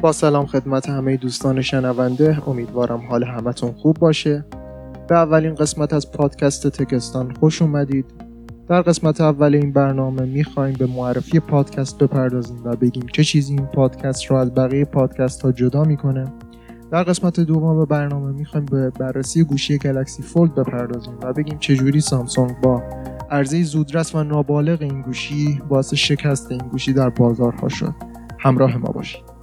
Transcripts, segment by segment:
با سلام خدمت همه دوستان شنونده امیدوارم حال همتون خوب باشه. به اولین قسمت از پادکست تکستان خوش اومدید. در قسمت اول این برنامه می‌خوایم به معرفی پادکست بپردازیم و بگیم چه چیزی این پادکست رو از بقیه پادکست ها جدا می‌کنه. در قسمت دوم برنامه می‌خوایم به بررسی گوشی گلکسی فولد بپردازیم و بگیم چجوری سامسونگ با عرضه زودرس و نابالغ این گوشی باعث شکست این گوشی در بازارها شد. همراه ما باشید.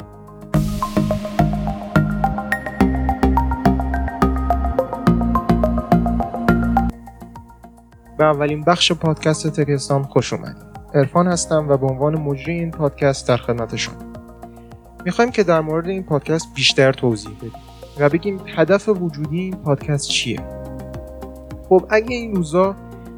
به اولین بخش پادکست تکستان خوش اومدید. ارفان هستم و به عنوان مجری این پادکست در خدمت شما. می‌خوایم که در مورد این پادکست بیشتر توضیح بدیم و بگیم هدف وجودی این پادکست چیه. خب اگه این روزا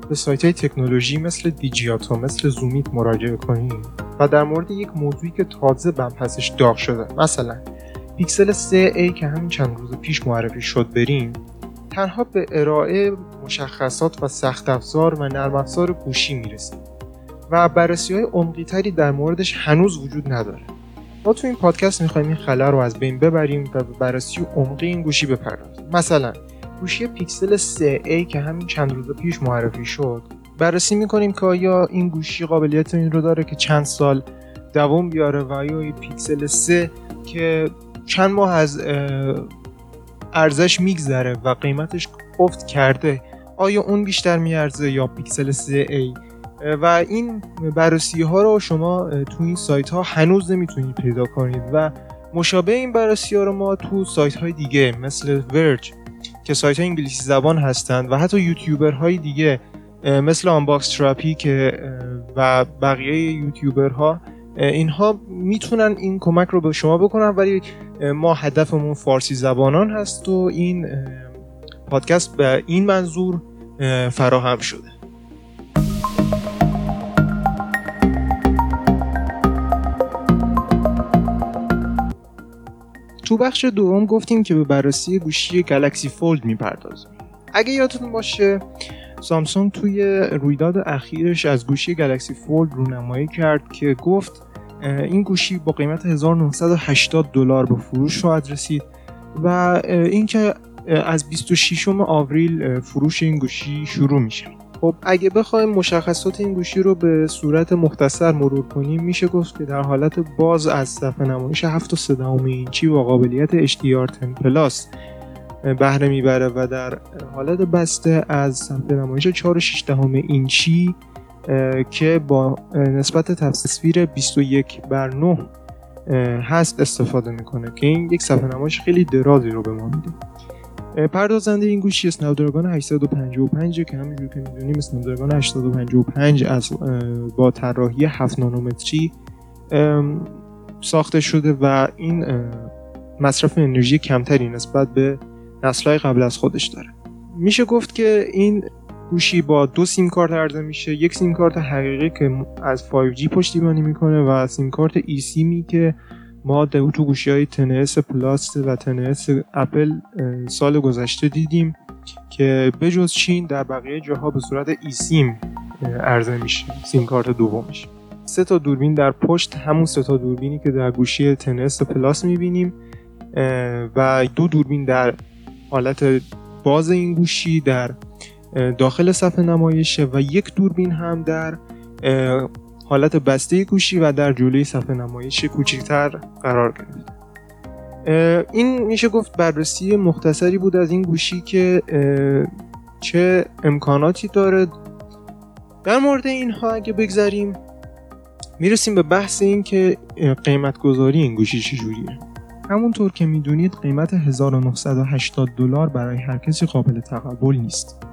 به سایت های تکنولوژی مثل دیجیاتو مثل زومیت مراجعه کنیم و در مورد یک موضوعی که تازه پسش داغ شده مثلا پیکسل 3A که همین چند روز پیش معرفی شد بریم تنها به ارائه مشخصات و سخت افزار و نرم افزار گوشی می‌رسیم و بررسی های عمقی تری در موردش هنوز وجود نداره. ما تو این پادکست می‌خوایم این خلا رو از بین ببریم و به بررسی عمقی این گوشی بپردازیم. مثلا گوشی پیکسل 3A که همین چند روز پیش معرفی شد بررسی می‌کنیم که آیا این گوشی قابلیت این رو داره که چند سال دوام بیاره و آیا پیکسل 3 که چند ماه از ارزش میگذره و قیمتش افت کرده آیا اون بیشتر میارزه یا پیکسل 3A و این بررسی ها رو شما تو این سایت ها هنوز نمی‌تونید پیدا کنید و مشابه این بررسی ها رو ما تو سایت های دیگه مثل ورج که سایت های انگلیسی زبان هستند و حتی یوتیوبر های دیگه مثل Unbox Therapy که و بقیه یوتیوبر ها اینها می‌تونن این کمک رو به شما بکنن ولی ما هدفمون فارسی زبانان هست و این پادکست به این منظور فراهم شده. تو بخش دوم گفتیم که به بررسی گوشی گلکسی فولد می‌پردازیم. اگه یادتون باشه سامسونگ توی رویداد اخیرش از گوشی گلکسی فولد رونمایی کرد که گفت این گوشی با قیمت 1980 دلار به فروش خواهد رسید و اینکه از 26 آوریل فروش این گوشی شروع میشه. خب اگه بخوایم مشخصات این گوشی رو به صورت مختصر مرور کنیم میشه گفت که در حالت باز از صفحه نمایش 7.3 اینچی با قابلیت HDR10 پلاس بهره می‌بره و در حالت بسته از صفحه نمایش 4.6 اینچی که با نسبت تصویر 21 بر 9 هست استفاده می‌کنه که این یک صفحه نمایش خیلی درازی رو به ما میده. پردازنده این گوشی اسنپدراگون 855 که همونجور که می‌دونیم اسنپدراگون 855 از با طراحی 7 نانومتری ساخته شده و این مصرف انرژی کمتری نسبت به نسل‌های قبل از خودش داره. میشه گفت که این گوشی با دو سیم کارت عرضه میشه. یک سیم کارت حقیقی که از 5G پشتیبانی می‌کنه و سیم کارت eSIM ی که ما تو گوشی های Ten S Plus و Ten S اپل سال گذشته دیدیم که بجز چین در بقیه جاها به صورت eSIM عرضه میشه. سیم کارت دومش سه تا دوربین در پشت همون سه تا دوربینی که در گوشی تنس پلاس می‌بینیم و دو دوربین در حالت باز این گوشی در داخل صفحه نمایشه و یک دوربین هم در حالت بسته گوشی و در جلوی صفحه نمایش کوچکتر قرار گرفت. این میشه گفت بررسی مختصری بود از این گوشی که چه امکاناتی داره. در مورد اینها اگه بگذاریم می‌رسیم به بحث این که قیمت گذاری این گوشی چجوریه. همونطور که می‌دونید قیمت 1980 دلار برای هر کسی قابل تقبل نیست.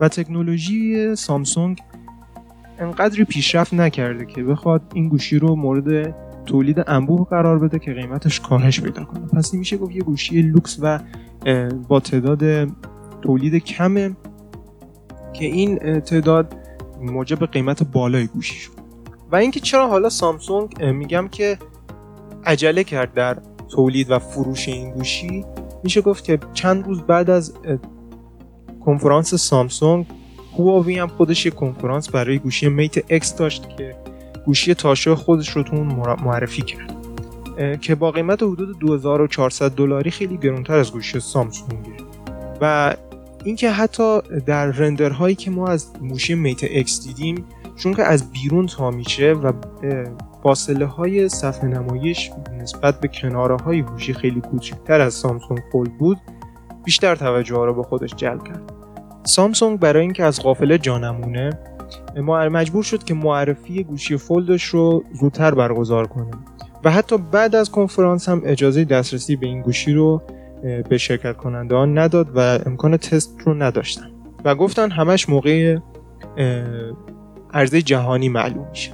و تکنولوژی سامسونگ انقدری پیشرفت نکرده که بخواد این گوشی رو مورد تولید انبوه قرار بده که قیمتش کاهش پیدا کنه. پس میشه گفت یه گوشی لوکس و با تعداد تولید کمه که این تعداد موجب قیمت بالای گوشی شد. و اینکه چرا حالا سامسونگ میگم که عجله کرد در تولید و فروش این گوشی میشه گفت که چند روز بعد از کنفرانس سامسونگ هواوی هم خودش یه کنفرانس برای گوشی میت اکس داشت که گوشی تاشو خودش رو تو معرفی کرد که با قیمت حدود 2400 دلاری خیلی گرونتر از گوشی سامسونگه و اینکه حتی در رندرهایی که ما از گوشی میت اکس دیدیم چون که از بیرون تا میشه و فاصله های صفحه نمایش نسبت به کناره های گوشی خیلی کوچکتر از سامسونگ فولد بود بیشتر توجه ها رو به خودش جلب کرد سامسونگ برای اینکه از قافله جانمونه مجبور شد که معرفی گوشی فولدش رو زودتر برگزار کنه و حتی بعد از کنفرانس هم اجازه دسترسی به این گوشی رو به شرکت کننده نداد و امکان تست رو نداشتن. و گفتن همش موقع عرضه جهانی معلوم میشه.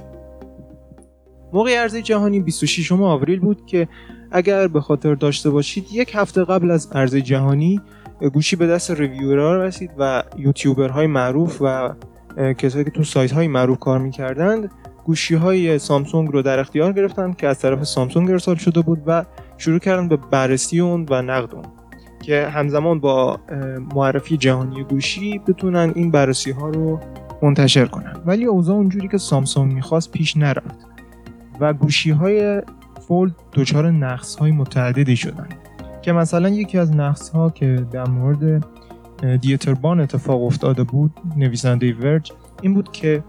موقع عرضه جهانی 26 آوریل بود که اگر به خاطر داشته باشید یک هفته قبل از عرضه جهانی گوشی به دست ریویورها رسید و یوتیوبرهای معروف و کسایی که تو سایت های معروف کار می‌کردند گوشی های سامسونگ رو در اختیار گرفتن که از طرف سامسونگ ارسال شده بود و شروع کردن به بررسی اون و نقد اون که همزمان با معرفی جهانی گوشی بتونن این بررسی ها رو منتشر کنن. ولی اوضاع اونجوری که سامسونگ می‌خواست پیش نرفت و گوشی های فولد دچار نقص های متعددی شدن. که مثلا یکی از نقص ها که در مورد دیتربان اتفاق افتاده بود نویسنده ورج این بود که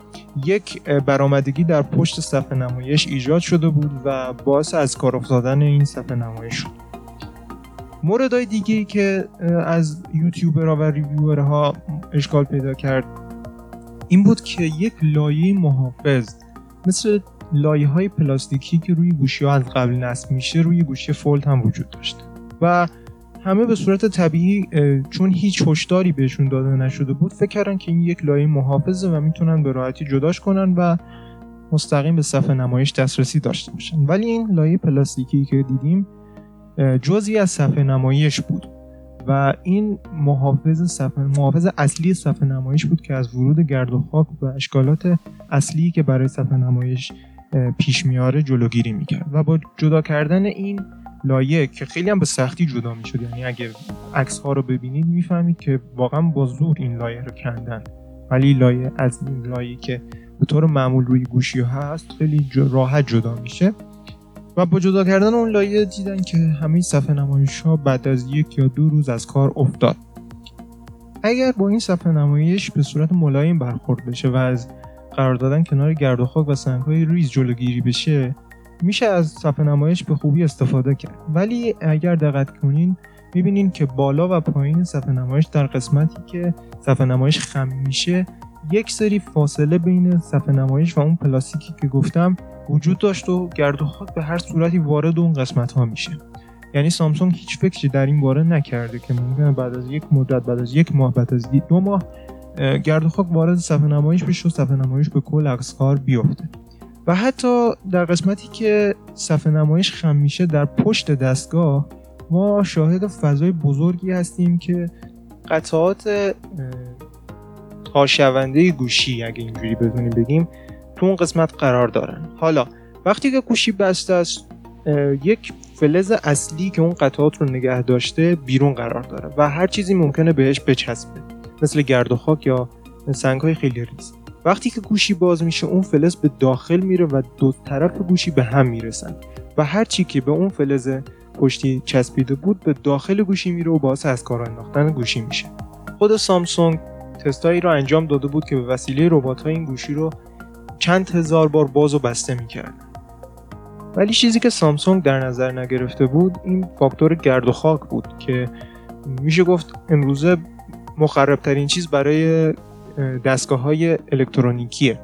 یک برآمدگی در پشت صفحه نمایش ایجاد شده بود و باعث از کار افتادن این صفحه نمایش شد. موردهای دیگه ای که از یوتیوبرها و ریویورها اشکال پیدا کرد این بود که یک لایه محافظ مثل لایه های پلاستیکی که روی گوشی ها از قبل نصب میشه روی گوشی فولد هم وجود داشت. و همه به صورت طبیعی چون هیچ هشداری بهشون داده نشده بود فکر کردن که این یک لایه محافظه و می‌تونن به راحتی جداش کنن و مستقیم به صفحه نمایش دسترسی داشته باشن. ولی این لایه پلاستیکی که دیدیم جزی از صفحه نمایش بود و این محافظ صفحه محافظ اصلی صفحه نمایش بود که از ورود گرد و خاک و اشکالات اصلی که برای صفحه نمایش پیش میاره جلوگیری می‌کرد و با جدا کردن این لایه که خیلی هم به سختی جدا می‌شد. یعنی اگه عکس ها رو ببینید می‌فهمید که واقعا با زور این لایه رو کندن. ولی لایه از این لایه که به طور معمول روی گوشی هست خیلی راحت جدا میشه. و با جدا کردن اون لایه دیدن که همه صفحه نمایش ها بعد از یک یا دو روز از کار افتاد. اگر با این صفحه نمایش به صورت ملایم برخورد بشه و از قرار دادن کنار گرد و خاک و سنگ های ریز جلوگیری بشه میشه از صفحه نمایش به خوبی استفاده کرد. ولی اگر دقت کنین می‌بینین که بالا و پایین صفحه نمایش در قسمتی که صفحه نمایش خم میشه یک سری فاصله بین صفحه نمایش و اون پلاستیکی که گفتم وجود داشت و گرد و خاک به هر صورتی وارد اون قسمت ها میشه. یعنی سامسونگ هیچ فکری در این باره نکرده که ممکنه بعد از یک مدت بعد از یک ماه بعد از دو ماه گرد و خاک وارد صفحه نمایش بشه و صفحه نمایش به کل کار بیفته. و حتی در قسمتی که صفحه نمایش خم میشه در پشت دستگاه ما شاهد فضای بزرگی هستیم که قطعات تاشونده گوشی اگه اینجوری بدونیم بگیم تو اون قسمت قرار دارن. حالا وقتی که گوشی بسته است یک فلز اصلی که اون قطعات رو نگه داشته بیرون قرار داره و هر چیزی ممکنه بهش بچسبه مثل گرد و خاک یا سنگ های خیلی ریز. وقتی که گوشی باز میشه اون فلز به داخل میره و دو طرف گوشی به هم می‌رسن و هر چی که به اون فلز پشتی چسبیده بود به داخل گوشی میره و باعث از کار انداختن گوشی میشه. خود سامسونگ تستایی رو انجام داده بود که به وسیله ربات این گوشی رو چند هزار بار باز و بسته می‌کرد. ولی چیزی که سامسونگ در نظر نگرفته بود این فاکتور گرد و خاک بود که میشه گفت امروزه مخربترین چیز برای دستگاه های الکترونیکیه.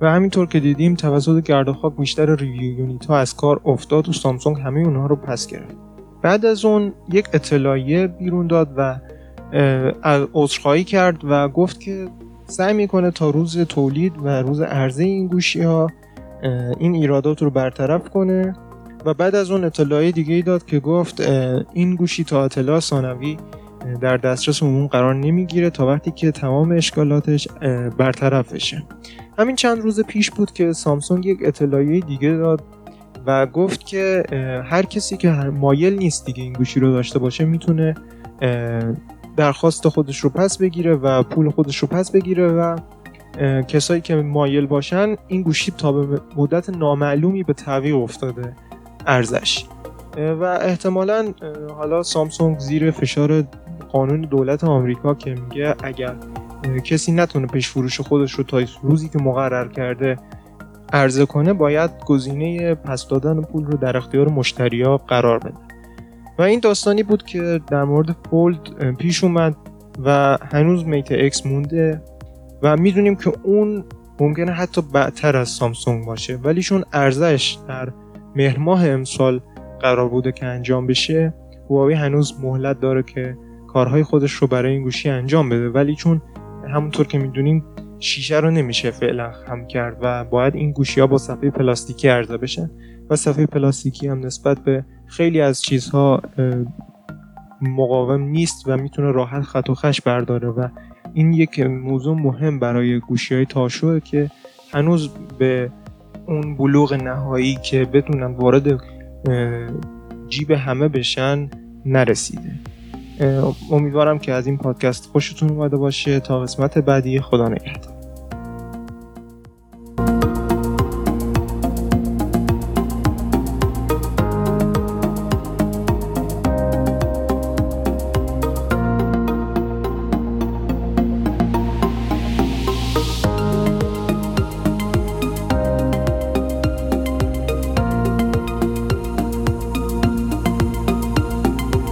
و همینطور که دیدیم توسط گرد خاک بیشتر ریویو یونیت ها از کار افتاد و سامسونگ همه اونها رو پس گرفت. بعد از اون یک اطلاعیه بیرون داد و عذرخواهی کرد و گفت که سعی می‌کنه تا روز تولید و روز عرضه این گوشی ها این ایرادات رو برطرف کنه. و بعد از اون اطلاعیه دیگه ای داد که گفت این گوشی تا اطلاع ثانوی در دسترس عموم قرار نمی‌گیره تا وقتی که تمام اشکالاتش برطرف بشه. همین چند روز پیش بود که سامسونگ یک اطلاعیه دیگه داد و گفت که هر کسی که مایل نیست دیگه این گوشی رو داشته باشه می‌تونه درخواست خودش رو پس بگیره و پول خودش رو پس بگیره و کسایی که مایل باشن این گوشی تا به مدت نامعلومی به تعویق افتاده ارزش. و احتمالا حالا سامسونگ زیر فشار قانون دولت آمریکا که میگه اگر کسی نتونه پیش فروش خودش رو تا روزی که مقرر کرده عرضه کنه باید گزینه پس دادن پول رو در اختیار مشتریا قرار بده. و این داستانی بود که در مورد فولد پیش اومد و هنوز میت اکس مونده و می‌دونیم که اون ممکنه حتی بعدتر از سامسونگ باشه ولی چون ارزش در مهر ماه امسال قرار بوده که انجام بشه هواوی هنوز مهلت داره که کارهای خودش رو برای این گوشی انجام بده. ولی چون همونطور که می‌دونیم شیشه رو نمیشه فعلا خم کرد و باید این گوشی ها با صفحه پلاستیکی عرضه بشن و صفحه پلاستیکی هم نسبت به خیلی از چیزها مقاوم نیست و می‌تونه راحت خط و خش برداره و این یک موضوع مهم برای گوشی های تاشوه که هنوز به اون بلوغ نهایی که بتونن وارد جیب همه بشن نرسیده. امیدوارم که از این پادکست خوشتون اومده باشه. تا قسمت بعدی خدا نگهدار.